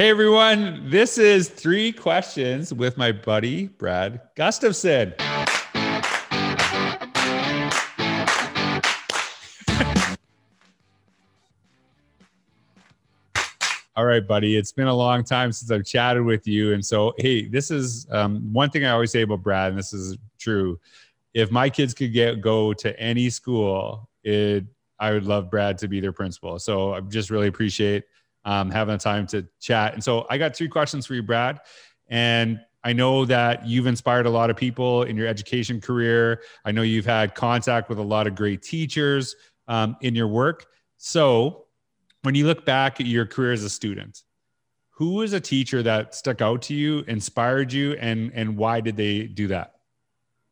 Hey everyone, this is three questions with my buddy Brad Gustafson. All right, buddy. It's been a long time since I've chatted with you. And so, hey, this is um, one thing I always say about Brad, and this is true. If my kids could get go to any school, it I would love Brad to be their principal. So I just really appreciate um, having the time to chat. And so I got three questions for you, Brad. And I know that you've inspired a lot of people in your education career. I know you've had contact with a lot of great teachers um, in your work. So when you look back at your career as a student, who was a teacher that stuck out to you, inspired you, and and why did they do that?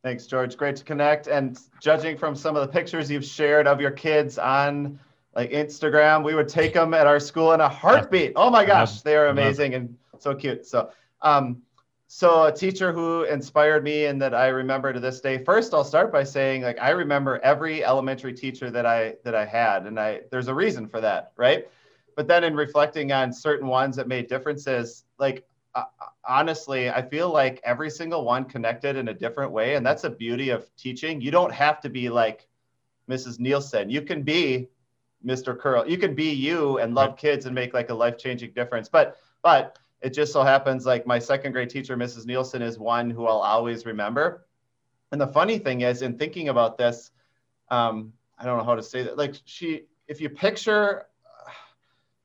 Thanks, George. Great to connect. And judging from some of the pictures you've shared of your kids on like Instagram. We would take them at our school in a heartbeat. Oh my gosh, they are amazing and so cute. So, um, so a teacher who inspired me and that I remember to this day. First, I'll start by saying like I remember every elementary teacher that I that I had, and I there's a reason for that, right? But then in reflecting on certain ones that made differences, like uh, honestly, I feel like every single one connected in a different way, and that's a beauty of teaching. You don't have to be like Mrs. Nielsen. You can be Mr. Curl. You can be you and love kids and make like a life changing difference. But but it just so happens like my second grade teacher, Mrs. Nielsen, is one who I'll always remember. And the funny thing is, in thinking about this, um, I don't know how to say that. Like she, if you picture,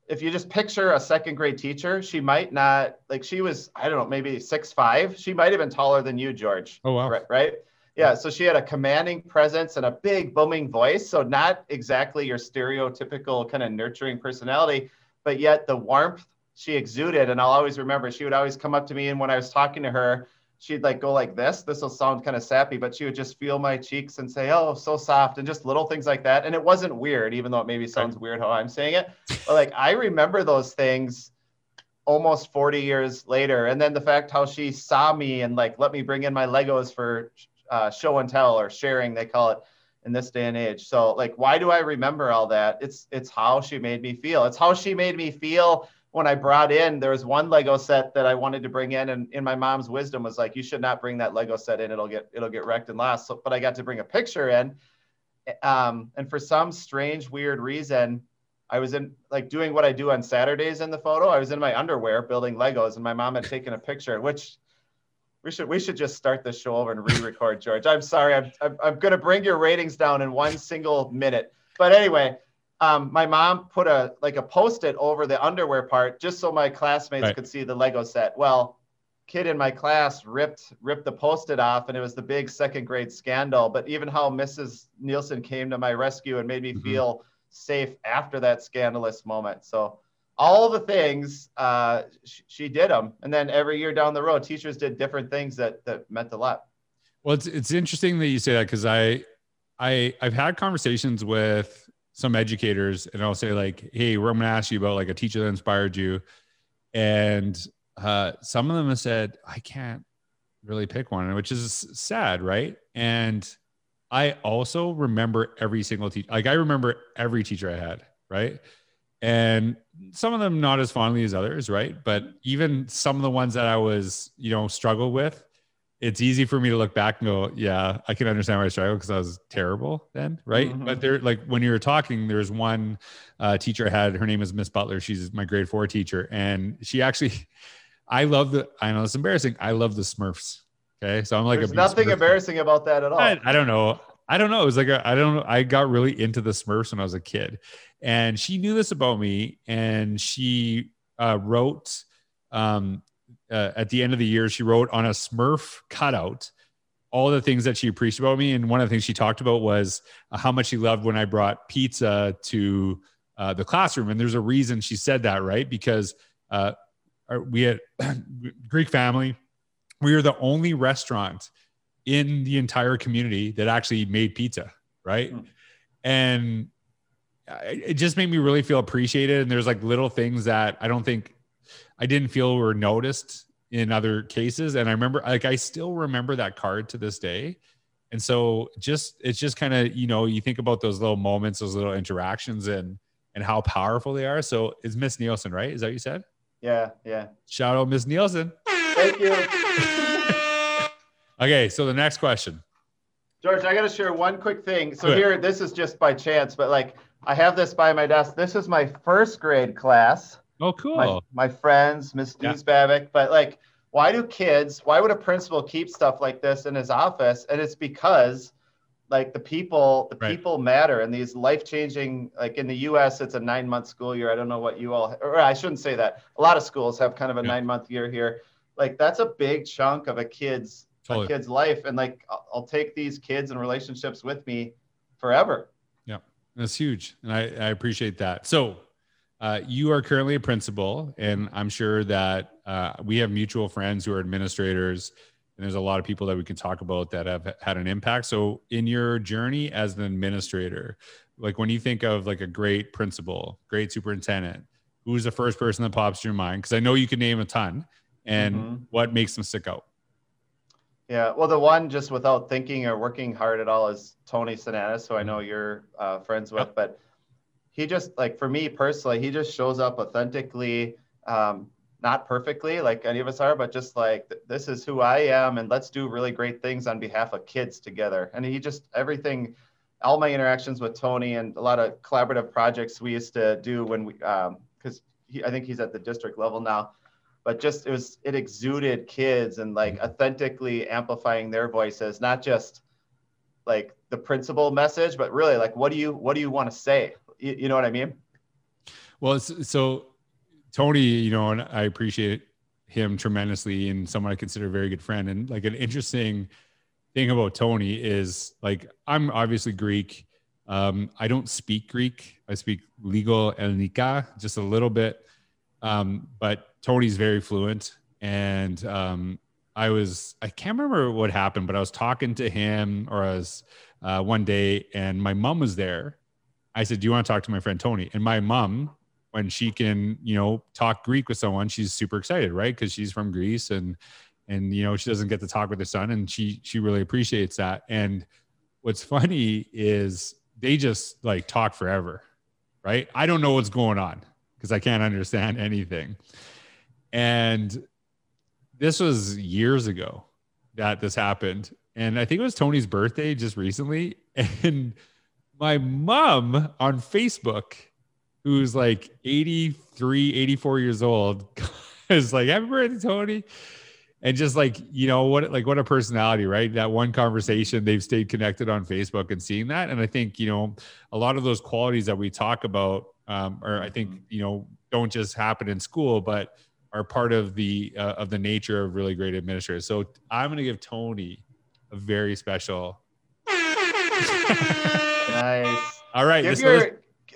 if you just picture a second grade teacher, she might not like she was. I don't know, maybe six five. She might have been taller than you, George. Oh wow! Right, right? Yeah, so she had a commanding presence and a big booming voice. So not exactly your stereotypical kind of nurturing personality, but yet the warmth she exuded. And I'll always remember she would always come up to me and when I was talking to her, she'd like go like this. This will sound kind of sappy, but she would just feel my cheeks and say, "Oh, so soft," and just little things like that. And it wasn't weird, even though it maybe sounds weird how I'm saying it. But like I remember those things almost 40 years later. And then the fact how she saw me and like let me bring in my Legos for uh, show and tell or sharing they call it in this day and age. So like why do i remember all that? It's it's how she made me feel. It's how she made me feel when i brought in there was one lego set that i wanted to bring in and in my mom's wisdom was like you should not bring that lego set in. It'll get it'll get wrecked and lost. So, but i got to bring a picture in um, and for some strange weird reason i was in like doing what i do on saturdays in the photo i was in my underwear building legos and my mom had taken a picture which we should we should just start the show over and re-record, George. I'm sorry, I'm I'm, I'm going to bring your ratings down in one single minute. But anyway, um, my mom put a like a post-it over the underwear part just so my classmates right. could see the Lego set. Well, kid in my class ripped ripped the post-it off, and it was the big second grade scandal. But even how Mrs. Nielsen came to my rescue and made me mm-hmm. feel safe after that scandalous moment. So all the things uh, she, she did them and then every year down the road teachers did different things that that meant a lot. Well it's, it's interesting that you say that because i i i've had conversations with some educators and i'll say like hey we're going to ask you about like a teacher that inspired you. And uh, some of them have said i can't really pick one which is sad right? And i also remember every single teacher like i remember every teacher i had right and some of them not as fondly as others, right? But even some of the ones that I was, you know, struggle with, it's easy for me to look back and go, yeah, I can understand why I struggled because I was terrible then, right? Mm-hmm. But there, like when you were talking, there's one uh, teacher I had. Her name is Miss Butler. She's my grade four teacher, and she actually, I love the. I know it's embarrassing. I love the Smurfs. Okay, so I'm like, there's nothing Smurf embarrassing about that at all. I, I don't know. I don't know. It was like I don't know. I got really into the Smurfs when I was a kid, and she knew this about me, and she uh, wrote um, uh, at the end of the year. She wrote on a Smurf cutout all the things that she appreciated about me, and one of the things she talked about was uh, how much she loved when I brought pizza to uh, the classroom. And there's a reason she said that, right? Because uh, we had Greek family. We were the only restaurant in the entire community that actually made pizza, right? Mm. And it just made me really feel appreciated. And there's like little things that I don't think I didn't feel were noticed in other cases. And I remember, like, I still remember that card to this day. And so just, it's just kind of, you know, you think about those little moments, those little interactions and, and how powerful they are. So it's Miss Nielsen, right? Is that what you said? Yeah, yeah. Shout out Miss Nielsen. Thank you. Okay, so the next question. George, I got to share one quick thing. So Good. here, this is just by chance, but like I have this by my desk. This is my first grade class. Oh, cool. My, my friends, Miss Yeah. But like, why do kids, why would a principal keep stuff like this in his office? And it's because like the people, the Right. people matter and these life changing, like in the US, it's a nine month school year. I don't know what you all, or I shouldn't say that. A lot of schools have kind of a Yeah. nine month year here. Like that's a big chunk of a kid's Totally. a kid's life and like I'll, I'll take these kids and relationships with me forever Yeah, That's huge. And I, I appreciate that. So, uh, you are currently a principal, and I'm sure that uh, we have mutual friends who are administrators, and there's a lot of people that we can talk about that have had an impact. So, in your journey as an administrator, like when you think of like a great principal, great superintendent, who's the first person that pops to your mind? Because I know you can name a ton, and Mhm. what makes them stick out? Yeah well the one just without thinking or working hard at all is tony sinanis who i know you're uh, friends with Yep. but he just like for me personally he just shows up authentically um, not perfectly like any of us are but just like th- this is who i am and let's do really great things on behalf of kids together and he just everything all my interactions with tony and a lot of collaborative projects we used to do when we because he, i think he's at the district level now but just it was it exuded kids and like authentically amplifying their voices not just like the principal message but really like what do you what do you want to say you, you know what i mean Well, so Tony, you know, and I appreciate him tremendously and someone I consider a very good friend. And like an interesting thing about Tony is like, I'm obviously Greek. Um, I don't speak Greek. I speak legal Elnica just a little bit. Um, but Tony's very fluent. And um, I was, I can't remember what happened, but I was talking to him or I was uh, one day and my mom was there. I said, Do you want to talk to my friend Tony? And my mom, when she can, you know, talk Greek with someone, she's super excited, right? Because she's from Greece and and you know, she doesn't get to talk with her son and she she really appreciates that. And what's funny is they just like talk forever, right? I don't know what's going on because I can't understand anything. And this was years ago that this happened. And I think it was Tony's birthday just recently. And my mom on Facebook, who's like 83, 84 years old, is like, Happy birthday, Tony. And just like, you know, what like what a personality, right? That one conversation, they've stayed connected on Facebook and seeing that. And I think, you know, a lot of those qualities that we talk about, um, or I think, you know, don't just happen in school, but are part of the uh, of the nature of really great administrators. So I'm going to give Tony a very special. nice All right, give your was-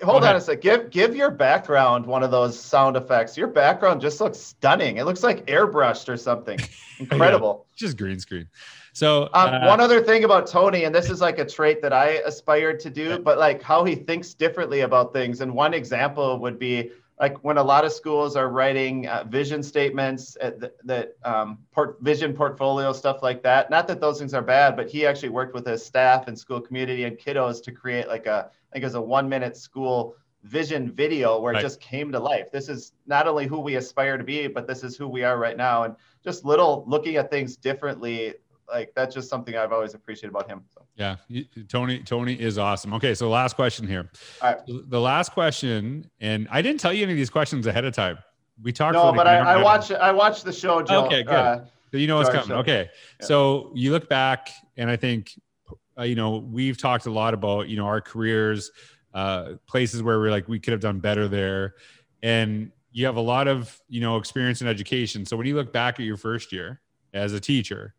hold on ahead. a sec give give your background one of those sound effects your background just looks stunning it looks like airbrushed or something incredible just green screen. So Um, uh, one other thing about Tony, and this is like a trait that I aspired to do, but like how he thinks differently about things. And one example would be like when a lot of schools are writing uh, vision statements, uh, th- that um, port- vision portfolio stuff like that. Not that those things are bad, but he actually worked with his staff and school community and kiddos to create like a, I think it was a one minute school vision video where Right. it just came to life. This is not only who we aspire to be, but this is who we are right now. And just little looking at things differently like that's just something I've always appreciated about him. So. Yeah, Tony. Tony is awesome. Okay, so last question here. All right. The last question, and I didn't tell you any of these questions ahead of time. We talked. No, but I, I watch I watch the show, Joe. Okay, good. Uh, So you know what's coming. so- Okay. Yeah. So you look back, and I think, uh, you know, we've talked a lot about, you know, our careers, uh, places where we're like, we could have done better there. And you have a lot of, you know, experience in education. So when you look back at your first year as a teacher,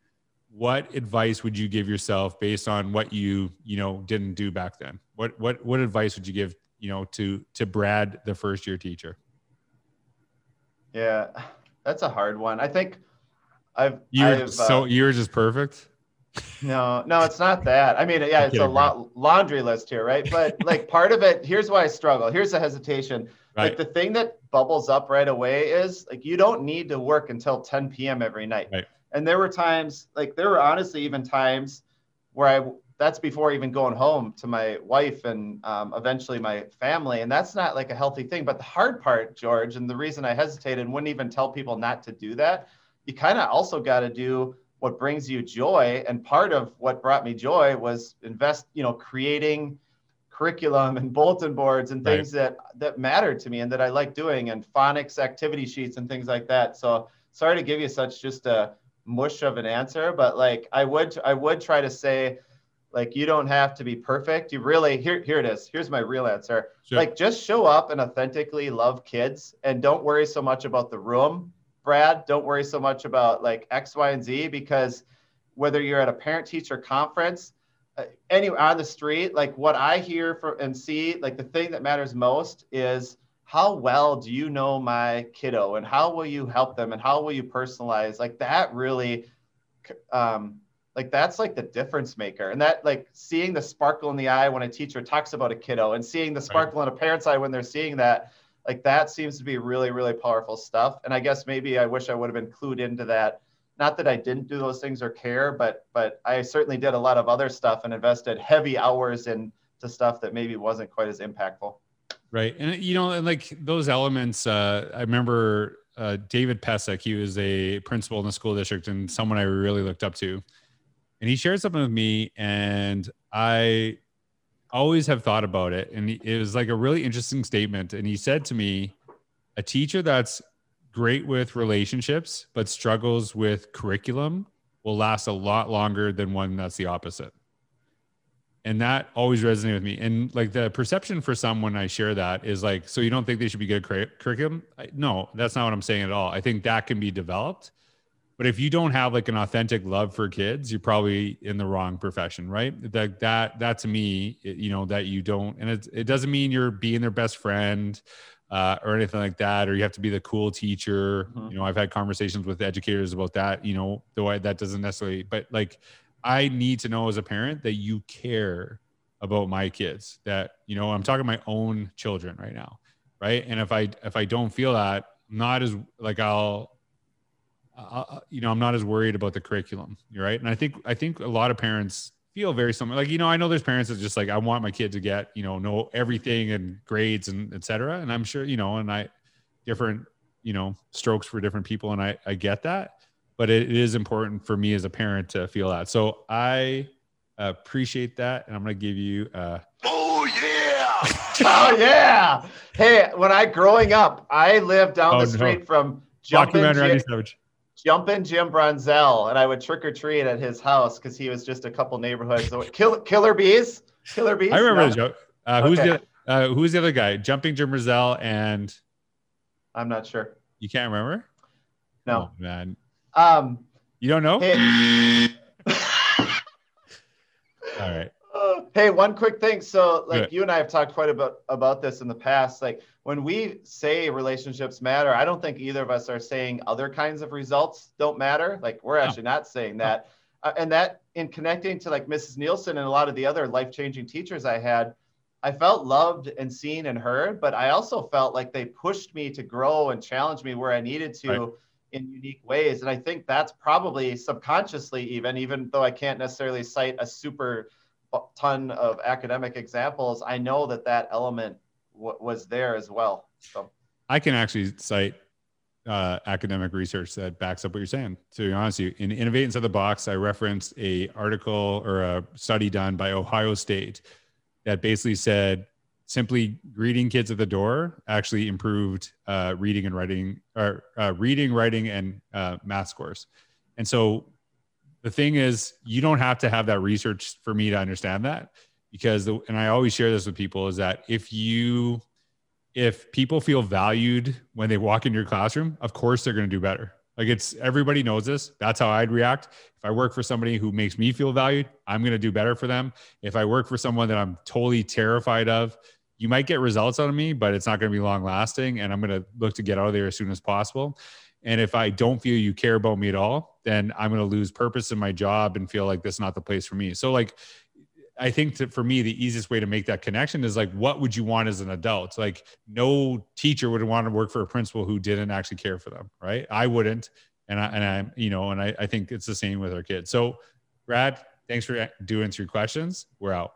what advice would you give yourself based on what you, you know, didn't do back then? What, what, what advice would you give, you know, to, to Brad, the first year teacher? yeah, that's a hard one. I think I've You're I've, so, uh, yours is perfect. no, no, it's not that. I mean, yeah, it's a lot laundry list here, right? But like part of it, here's why I struggle. Here's the hesitation. Right. Like the thing that bubbles up right away is like you don't need to work until 10 p.m. every night. Right. And there were times, like there were honestly even times where I that's before even going home to my wife and um, eventually my family. And that's not like a healthy thing. But the hard part, George, and the reason I hesitated and wouldn't even tell people not to do that, you kind of also got to do what brings you joy. And part of what brought me joy was invest, you know, creating curriculum and bulletin boards and things right. that that mattered to me and that I like doing and phonics activity sheets and things like that. So sorry to give you such just a mush of an answer, but like I would I would try to say like you don't have to be perfect. You really here here it is. Here's my real answer. Sure. Like just show up and authentically love kids and don't worry so much about the room. Brad, don't worry so much about like X, Y, and Z because whether you're at a parent teacher conference, uh, anywhere on the street, like what I hear for and see, like the thing that matters most is how well do you know my kiddo? And how will you help them? And how will you personalize? Like that really um, like that's like the difference maker. And that like seeing the sparkle in the eye when a teacher talks about a kiddo and seeing the sparkle right. in a parent's eye when they're seeing that like that seems to be really really powerful stuff. And i guess maybe i wish i would have been clued into that. Not that i didn't do those things or care but but i certainly did a lot of other stuff and invested heavy hours into stuff that maybe wasn't quite as impactful right. And you know and like those elements uh i remember uh, david pesek he was a principal in the school district and someone i really looked up to. And he shared something with me and i always have thought about it. And it was like a really interesting statement. And he said to me a teacher that's great with relationships but struggles with curriculum will last a lot longer than one that's the opposite and that always resonated with me and like the perception for some when i share that is like so you don't think they should be good at curriculum no that's not what i'm saying at all i think that can be developed but if you don't have like an authentic love for kids, you're probably in the wrong profession, right? That that that to me, you know, that you don't, and it it doesn't mean you're being their best friend. Uh, or anything like that, or you have to be the cool teacher. Mm-hmm. You know, I've had conversations with educators about that. You know, though I, that doesn't necessarily, but like, I need to know as a parent that you care about my kids. That you know, I'm talking my own children right now, right? And if I if I don't feel that, not as like I'll uh, you know, I'm not as worried about the curriculum. You're right. And I think, I think a lot of parents feel very similar. Like, you know, I know there's parents that just like, I want my kid to get, you know, know everything and grades and etc. And I'm sure, you know, and I, different, you know, strokes for different people. And I, I get that, but it, it is important for me as a parent to feel that. So I appreciate that. And I'm going to give you, uh, Oh yeah. oh yeah. Hey, when I growing up, I lived down oh, the street no. from Jumpin' Randy Savage jumping Jim Brunzell, and I would trick or treat at his house because he was just a couple neighborhoods. Kill, killer bees, killer bees. I remember no. the joke. Uh, who's okay. the uh, who's the other guy? Jumping Jim Brunzell and I'm not sure. You can't remember? No, oh, man. Um, you don't know? Hey. All right. Hey, one quick thing. So, like Good. you and I have talked quite about about this in the past. Like when we say relationships matter, I don't think either of us are saying other kinds of results don't matter. Like we're actually not saying that. Uh, and that in connecting to like Mrs. Nielsen and a lot of the other life changing teachers I had, I felt loved and seen and heard. But I also felt like they pushed me to grow and challenge me where I needed to. Right. In unique ways. And I think that's probably subconsciously, even, even though I can't necessarily cite a super ton of academic examples, I know that that element w- was there as well. So I can actually cite uh, academic research that backs up what you're saying. To be honest, you in Innovate Inside the Box, I referenced a article or a study done by Ohio State that basically said simply greeting kids at the door actually improved uh, reading and writing or uh, reading, writing, and uh, math scores. And so the thing is, you don't have to have that research for me to understand that because the, and I always share this with people is that if you if people feel valued when they walk in your classroom, of course they're going to do better. Like it's everybody knows this. That's how I'd react. If I work for somebody who makes me feel valued, I'm going to do better for them. If I work for someone that I'm totally terrified of, you might get results out of me, but it's not going to be long lasting. And I'm going to look to get out of there as soon as possible. And if I don't feel you care about me at all, then I'm going to lose purpose in my job and feel like this is not the place for me. So like, I think that for me, the easiest way to make that connection is like, what would you want as an adult? Like, no teacher would want to work for a principal who didn't actually care for them, right? I wouldn't, and I and I, you know, and I, I think it's the same with our kids. So, Brad, Thanks for doing three questions. We're out.